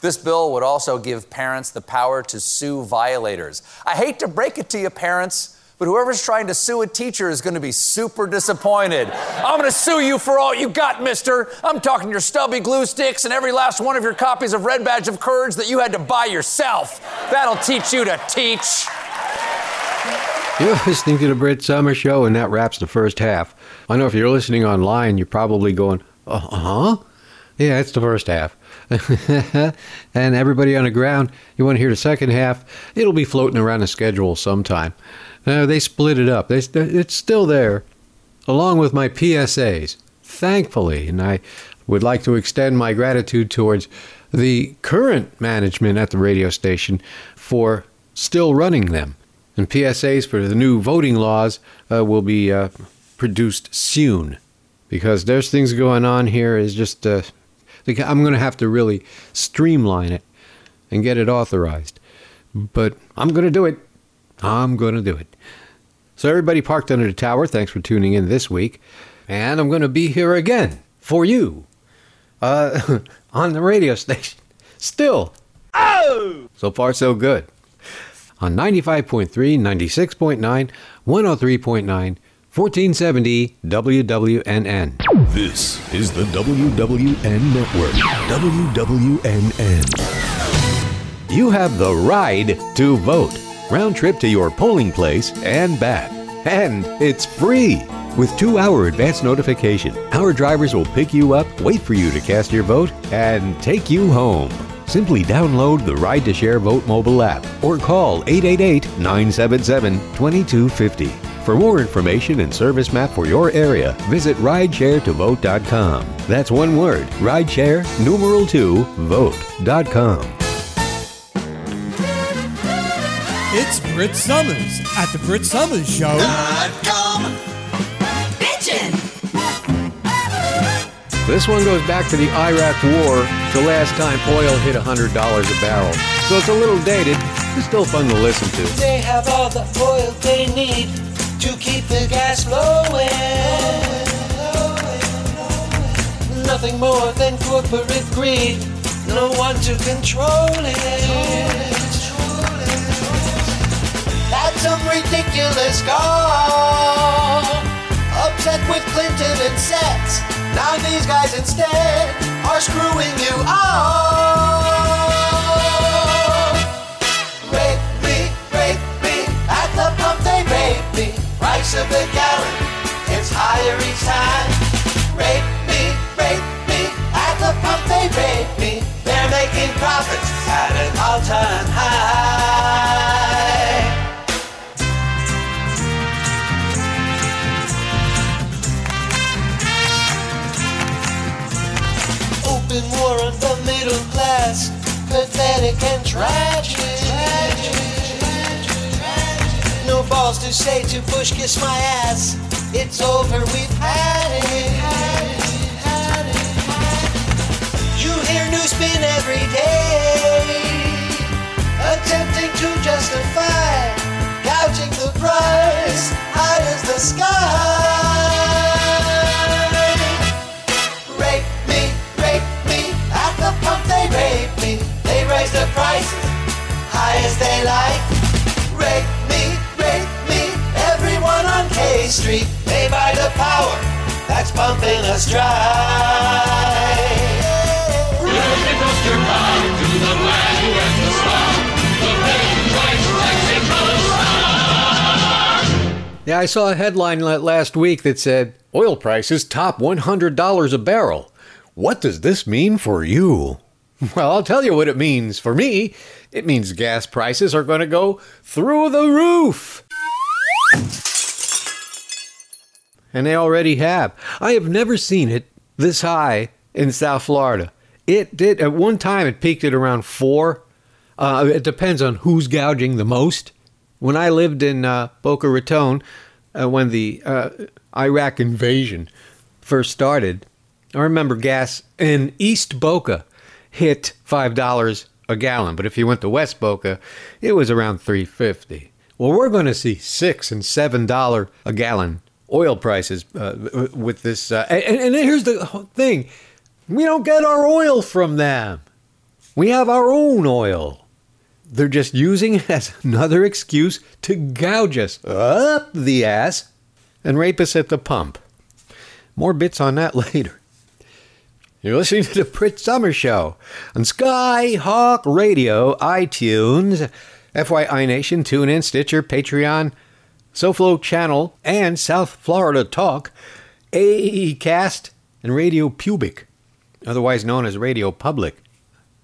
This bill would also give parents the power to sue violators. I hate to break it to you, parents, but whoever's trying to sue a teacher is going to be super disappointed. I'm going to sue you for all you got, mister. I'm talking your stubby glue sticks and every last one of your copies of Red Badge of Courage that you had to buy yourself. That'll teach you to teach. You're listening to the Brit Somers Show, and that wraps the first half. I know if you're listening online, you're probably going, uh huh? Yeah, it's the first half. [laughs] and everybody on the ground, you want to hear the second half, it'll be floating around the schedule sometime. Uh, they split it up. They, it's still there, along with my PSAs, thankfully. And I would like to extend my gratitude towards the current management at the radio station for still running them. And PSAs for the new voting laws uh, will be uh, produced soon because there's things going on here is just uh, I'm going to have to really streamline it and get it authorized. But I'm going to do it. I'm going to do it. So everybody parked under the tower, thanks for tuning in this week. And I'm going to be here again for you uh, [laughs] on the radio station. Still. Oh! So far, so good on 95.3, 96.9, 103.9, 1470 WWNN. This is the WWN Network. WWNN. You have the ride to vote. Round trip to your polling place and back. And it's free. With two hour advance notification, our drivers will pick you up, wait for you to cast your vote, and take you home. Simply download the Ride to Share Vote mobile app or call 888 977 2250. For more information and service map for your area, visit rideshare2vote.com. That's one word, rideshare, numeral 2, vote.com. It's Brit Somers at the Brit Somers Show. This one goes back to the Iraq War, the last time oil hit $100 a barrel. So it's a little dated, but still fun to listen to. They have all the oil they need to keep the gas flowing. Nothing more than corporate greed, no one to control it. At some ridiculous cost, check with Clinton and Sets. Now these guys instead are screwing you off. Price of a gallon, it's higher each time. Rape me, rape me, at the pump they rape me. They're making profits at an all-time high. Open war on the middle class, pathetic and tragic. To say to Bush, kiss my ass. It's over, we've had it. You hear newsspin every day, attempting to justify gouging the price high as the sky. Rape me, rape me, at the pump they rape me. They raise the prices high as they like. Street. They buy the power that's pumping us dry. Yeah, I saw a headline last week that said oil prices top $100 a barrel. What does this mean for you? [laughs] Well, I'll tell you what it means for me. It means gas prices are going to go through the roof. And they already have. I have never seen it this high in South Florida. It did, at one time, it peaked at around four. Uh, it depends on who's gouging the most. When I lived in uh, Boca Raton, uh, when the uh, Iraq invasion first started, I remember gas in East Boca hit five dollars a gallon, but if you went to West Boca, it was around three fifty. Well, we're going to see six and seven dollar a gallon oil prices uh, with this. Uh, and, and here's the thing: we don't get our oil from them. We have our own oil. They're just using it as another excuse to gouge us up the ass and rape us at the pump. More bits on that [laughs] later. You're listening to the Brit Somers Show on Skyhawk Radio, iTunes, FYI Nation, TuneIn, Stitcher, Patreon, SoFlo Channel, and South Florida Talk, ACAST, and Radio Pubic, otherwise known as Radio Public.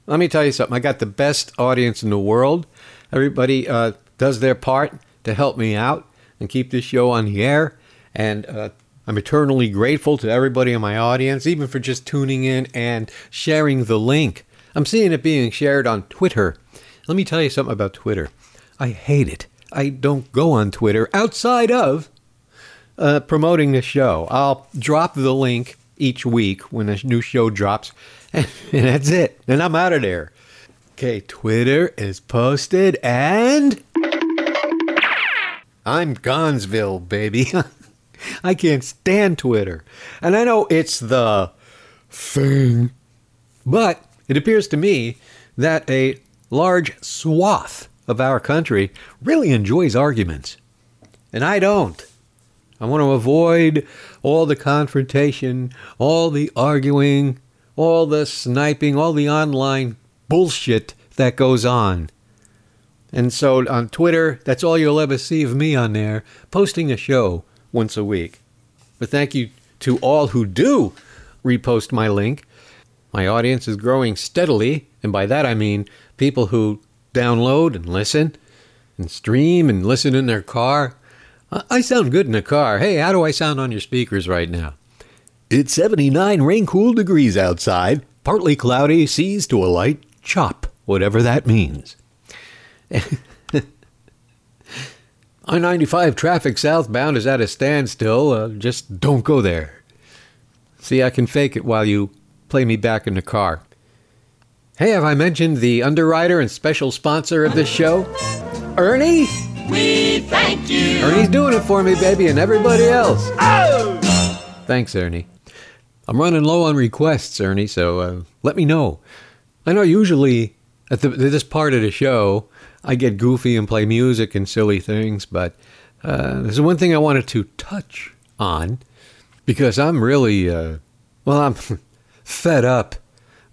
Let me tell you something. I got the best audience in the world. Everybody uh, does their part to help me out and keep this show on the air. And uh, I'm eternally grateful to everybody in my audience, even for just tuning in and sharing the link. I'm seeing it being shared on Twitter. Let me tell you something about Twitter. I hate it. I don't go on Twitter outside of uh, promoting the show. I'll drop the link each week when a new show drops, and, [laughs] and that's it. And I'm out of there. Okay, Twitter is posted, and I'm Gonzville, baby. [laughs] I can't stand Twitter. And I know it's the thing, but it appears to me that a large swath of our country really enjoys arguments. And I don't. I want to avoid all the confrontation, all the arguing, all the sniping, all the online bullshit that goes on. And so on Twitter, that's all you'll ever see of me on there, posting a show once a week. But thank you to all who do repost my link. My audience is growing steadily, and by that I mean people who download and listen and stream and listen in their car. I- sound good in a car. Hey, how do I sound on your speakers right now? It's 79 rain cool degrees outside, partly cloudy, seas to a light chop, whatever that means. [laughs] I 95 traffic southbound is at a standstill. Uh, just don't go there. See, I can fake it while you play me back in the car. Hey, have I mentioned the underwriter and special sponsor of this show? Ernie? We thank you. Ernie's doing it for me, baby, and everybody else. Oh! Thanks, Ernie. I'm running low on requests, Ernie, so uh, let me know. I know usually at, the, this part of the show, I get goofy and play music and silly things, but uh, there's one thing I wanted to touch on because I'm really, uh, well, I'm [laughs] fed up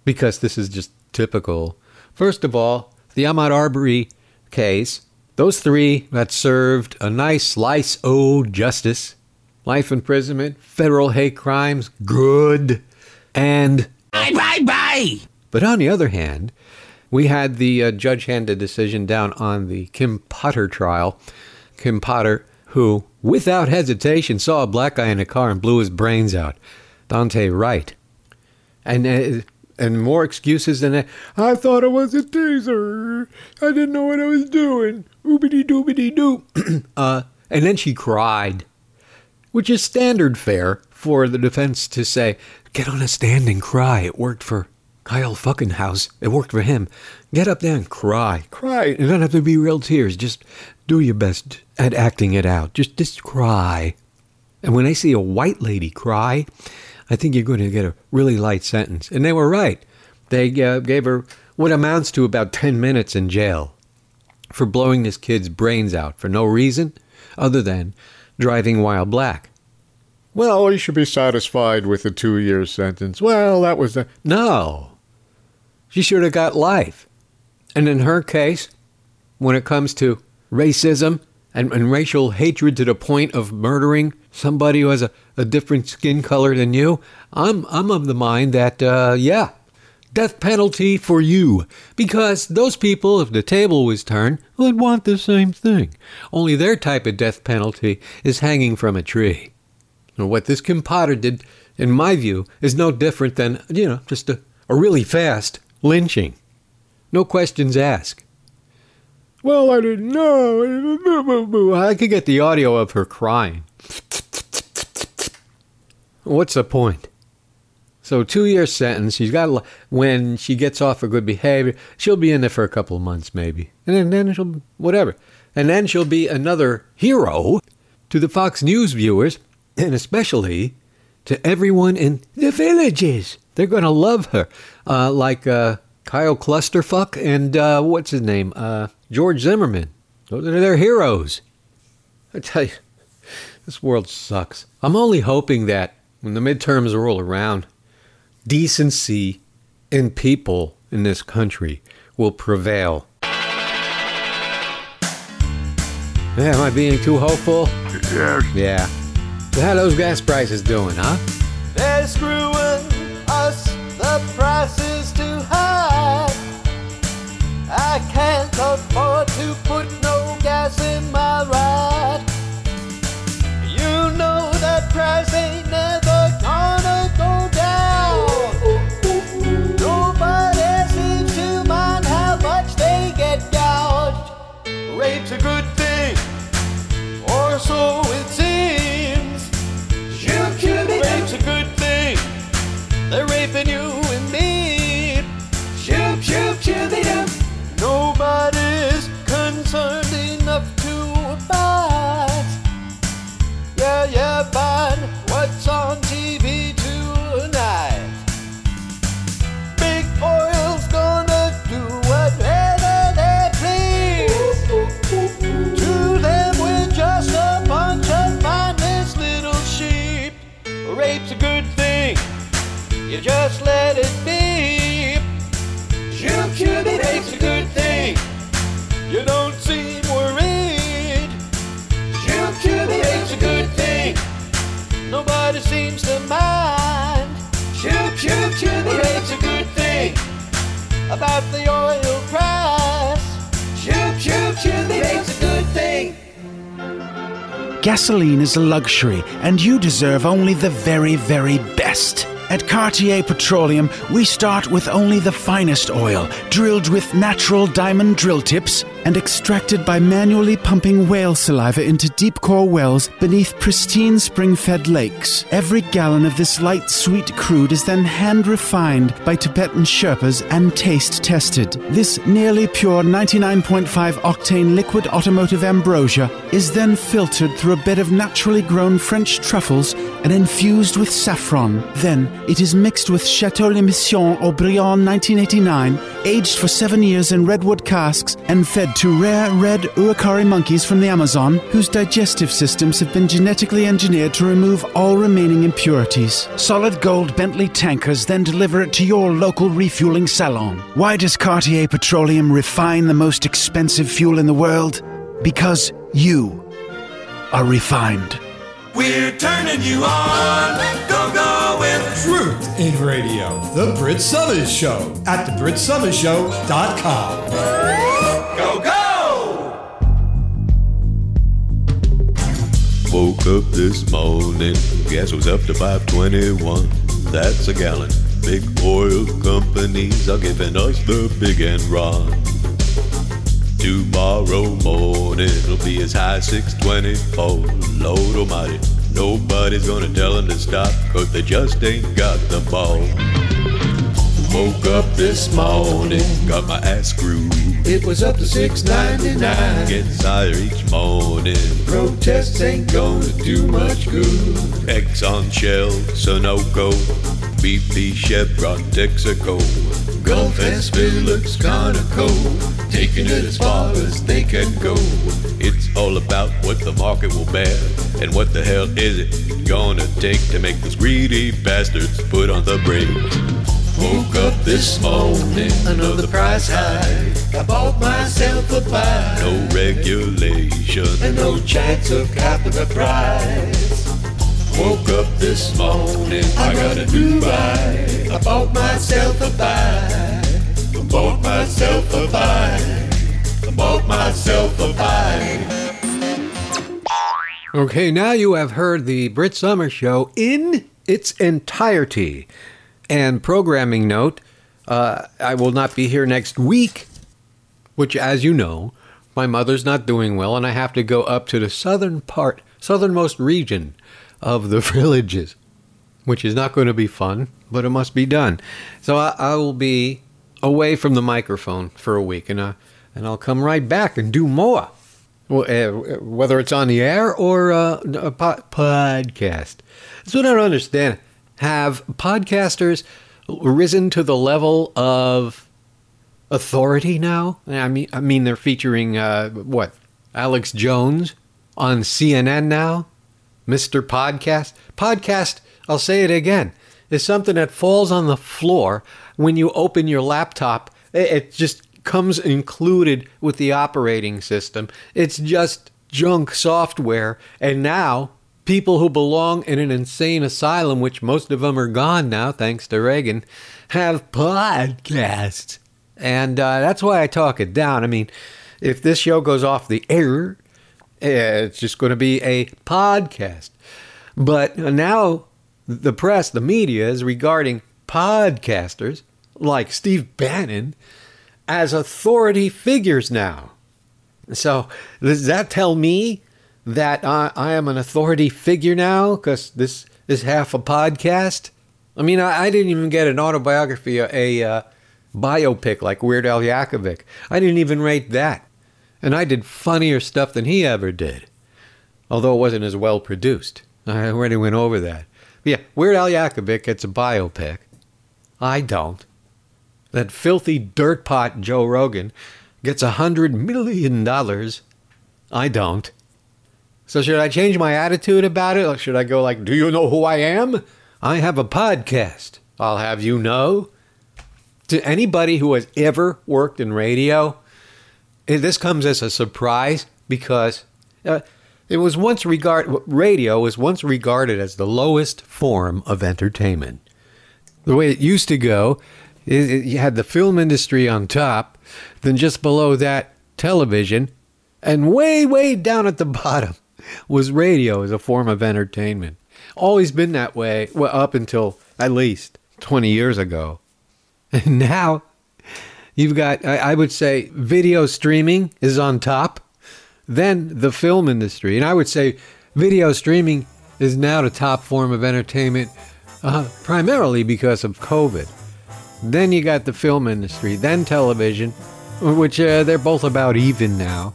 because this is just typical. First of all, the Ahmaud Arbery case, those three that served a nice slice o justice, life imprisonment, federal hate crimes, good, and Bye, bye, bye. But on the other hand, we had the uh, judge hand a decision down on the Kim Potter trial. Kim Potter, who, without hesitation, saw a black guy in a car and blew his brains out. Daunte Wright. And uh, and more excuses than that. I thought it was a taser. I didn't know what I was doing. Oobity doobity doo. [clears throat] uh, and then she cried, which is standard fare for the defense to say, get on a stand and cry. It worked for Kyle Fuckenhouse. It worked for him. Get up there and cry. Cry. It doesn't have to be real tears. Just do your best at acting it out. Just, just cry. And when I see a white lady cry, I think you're going to get a really light sentence. And they were right. They uh, gave her what amounts to about 10 minutes in jail for blowing this kid's brains out for no reason other than driving while black. Well, you should be satisfied with a two year sentence. Well, that was the. No. She should have got life. And in her case, when it comes to racism and, and racial hatred to the point of murdering somebody who has a, a different skin color than you, I'm, I'm of the mind that, uh, yeah, death penalty for you. Because those people, if the table was turned, would want the same thing. Only their type of death penalty is hanging from a tree. And what this Kim Potter did, in my view, is no different than, you know, just a, a really fast lynching. No questions asked. Well, I didn't know. [laughs] I could get the audio of her crying. What's the point? So, two year sentence. She's got when she gets off for good behavior, she'll be in there for a couple of months, maybe, and then, then she'll whatever, and then she'll be another hero to the Fox News viewers, and especially to everyone in the villages. They're going to love her, uh, like uh, Kyle Clusterfuck and uh, what's his name, uh, George Zimmerman. Those are their heroes. I tell you, this world sucks. I'm only hoping that when the midterms roll around, decency in people in this country will prevail. Yeah, am I being too hopeful? Yes. Yeah. So how those gas prices doing, huh? They're screwing us, the price to put Gasoline is a luxury, and you deserve only the very, very best. At Cartier Petroleum, we start with only the finest oil, drilled with natural diamond drill tips and extracted by manually pumping whale saliva into deep core wells beneath pristine spring fed lakes. Every gallon of this light, sweet crude is then hand refined by Tibetan Sherpas and taste tested. This nearly pure 99.5 octane liquid automotive ambrosia is then filtered through a bed of naturally grown French truffles and infused with saffron. Then it is mixed with Chateau Le Mission Haut-Brion 1989, aged for seven years in redwood casks, and fed to rare red Uakari monkeys from the Amazon whose digestive systems have been genetically engineered to remove all remaining impurities. Solid gold Bentley tankers then deliver it to your local refueling salon. Why does Cartier Petroleum refine the most expensive fuel in the world? Because you are refined. We're turning you on. Go, go with Truth in Radio. The Brit Somers Show at thebritSomersShow.com. Go, Woke up this morning, gas was up to 521. That's a gallon. Big oil companies are giving us the big and run. Tomorrow morning it'll be as high as 624. Lord almighty, nobody's gonna tell them to stop, cause they just ain't got the ball. Woke up this morning, got my ass screwed. It was up to 699. Gets higher each morning. Protests ain't gonna do much good. Exxon, Shell, Sunoco, BP, Chevron, Texaco. Gulf and Phillips, Conoco, taking it as far as they can go. It's all about what the market will bear, and what the hell is it gonna take to make those greedy bastards put on the brakes? Woke up this morning, another price hike. I bought myself a bike. No regulation, and no chance of capping the price. Woke up this morning, I got a new bike. I bought myself a bike. I bought myself a bike. I bought myself a bike. Okay, now you have heard the Brit Somers Show in its entirety. And programming note, uh, I will not be here next week, which, as you know, my mother's not doing well, and I have to go up to the southern part, southernmost region of the [laughs] villages, which is not going to be fun, but it must be done. So I, I will be away from the microphone for a week, and uh, and I'll come right back and do more, uh, whether it's on the air or uh, a po- podcast. That's what I don't understand. Have podcasters risen to the level of authority now? I mean, I mean, they're featuring uh, what Alex Jones on CNN now. Mr. Podcast. Podcast, I'll say it again, is something that falls on the floor when you open your laptop. It just comes included with the operating system. It's just junk software. And now, people who belong in an insane asylum, which most of them are gone now, thanks to Reagan, have podcasts. And uh, that's why I talk it down. I mean, if this show goes off the air, it's just going to be a podcast. But now the press, the media is regarding podcasters like Steve Bannon as authority figures now. So does that tell me that I, I am an authority figure now because this is half a podcast? I mean, I, I didn't even get an autobiography, a, uh, biopic like Weird Al Yankovic. I didn't even rate that. And I did funnier stuff than he ever did. Although it wasn't as well produced. I already went over that. But yeah, Weird Al Yankovic gets a biopic. I don't. That filthy dirtpot Joe Rogan gets a hundred million dollars. I don't. So should I change my attitude about it? Or should I go like, do you know who I am? I have a podcast. I'll have you know. To anybody who has ever worked in radio, eh, this comes as a surprise because uh, it was once regard radio was once regarded as the lowest form of entertainment. The way it used to go, it, you had the film industry on top, then just below that, television, and way, way down at the [laughs] bottom was radio as a form of entertainment. Always been that way, well, up until at least 20 years ago. [laughs] And now you've got, I, I would say, video streaming is on top, then the film industry. And I would say video streaming is now the top form of entertainment, uh, primarily because of COVID. Then you got the film industry, then television, which uh, they're both about even now.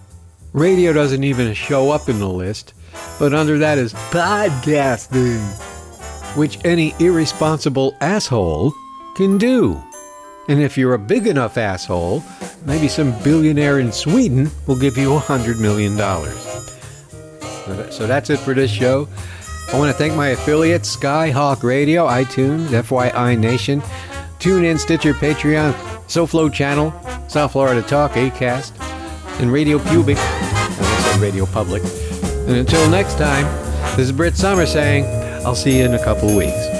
Radio doesn't even show up in the list, but under that is podcasting, which any irresponsible asshole can do. And if you're a big enough asshole, maybe some billionaire in Sweden will give you a $100 million. So that's it for this show. I want to thank my affiliates Skyhawk Radio, iTunes, FYI Nation, TuneIn, Stitcher, Patreon, SoFlo Channel, South Florida Talk, ACAST, and Radio Pubic. I said Radio Public. And until next time, this is Brit Somers saying, I'll see you in a couple weeks.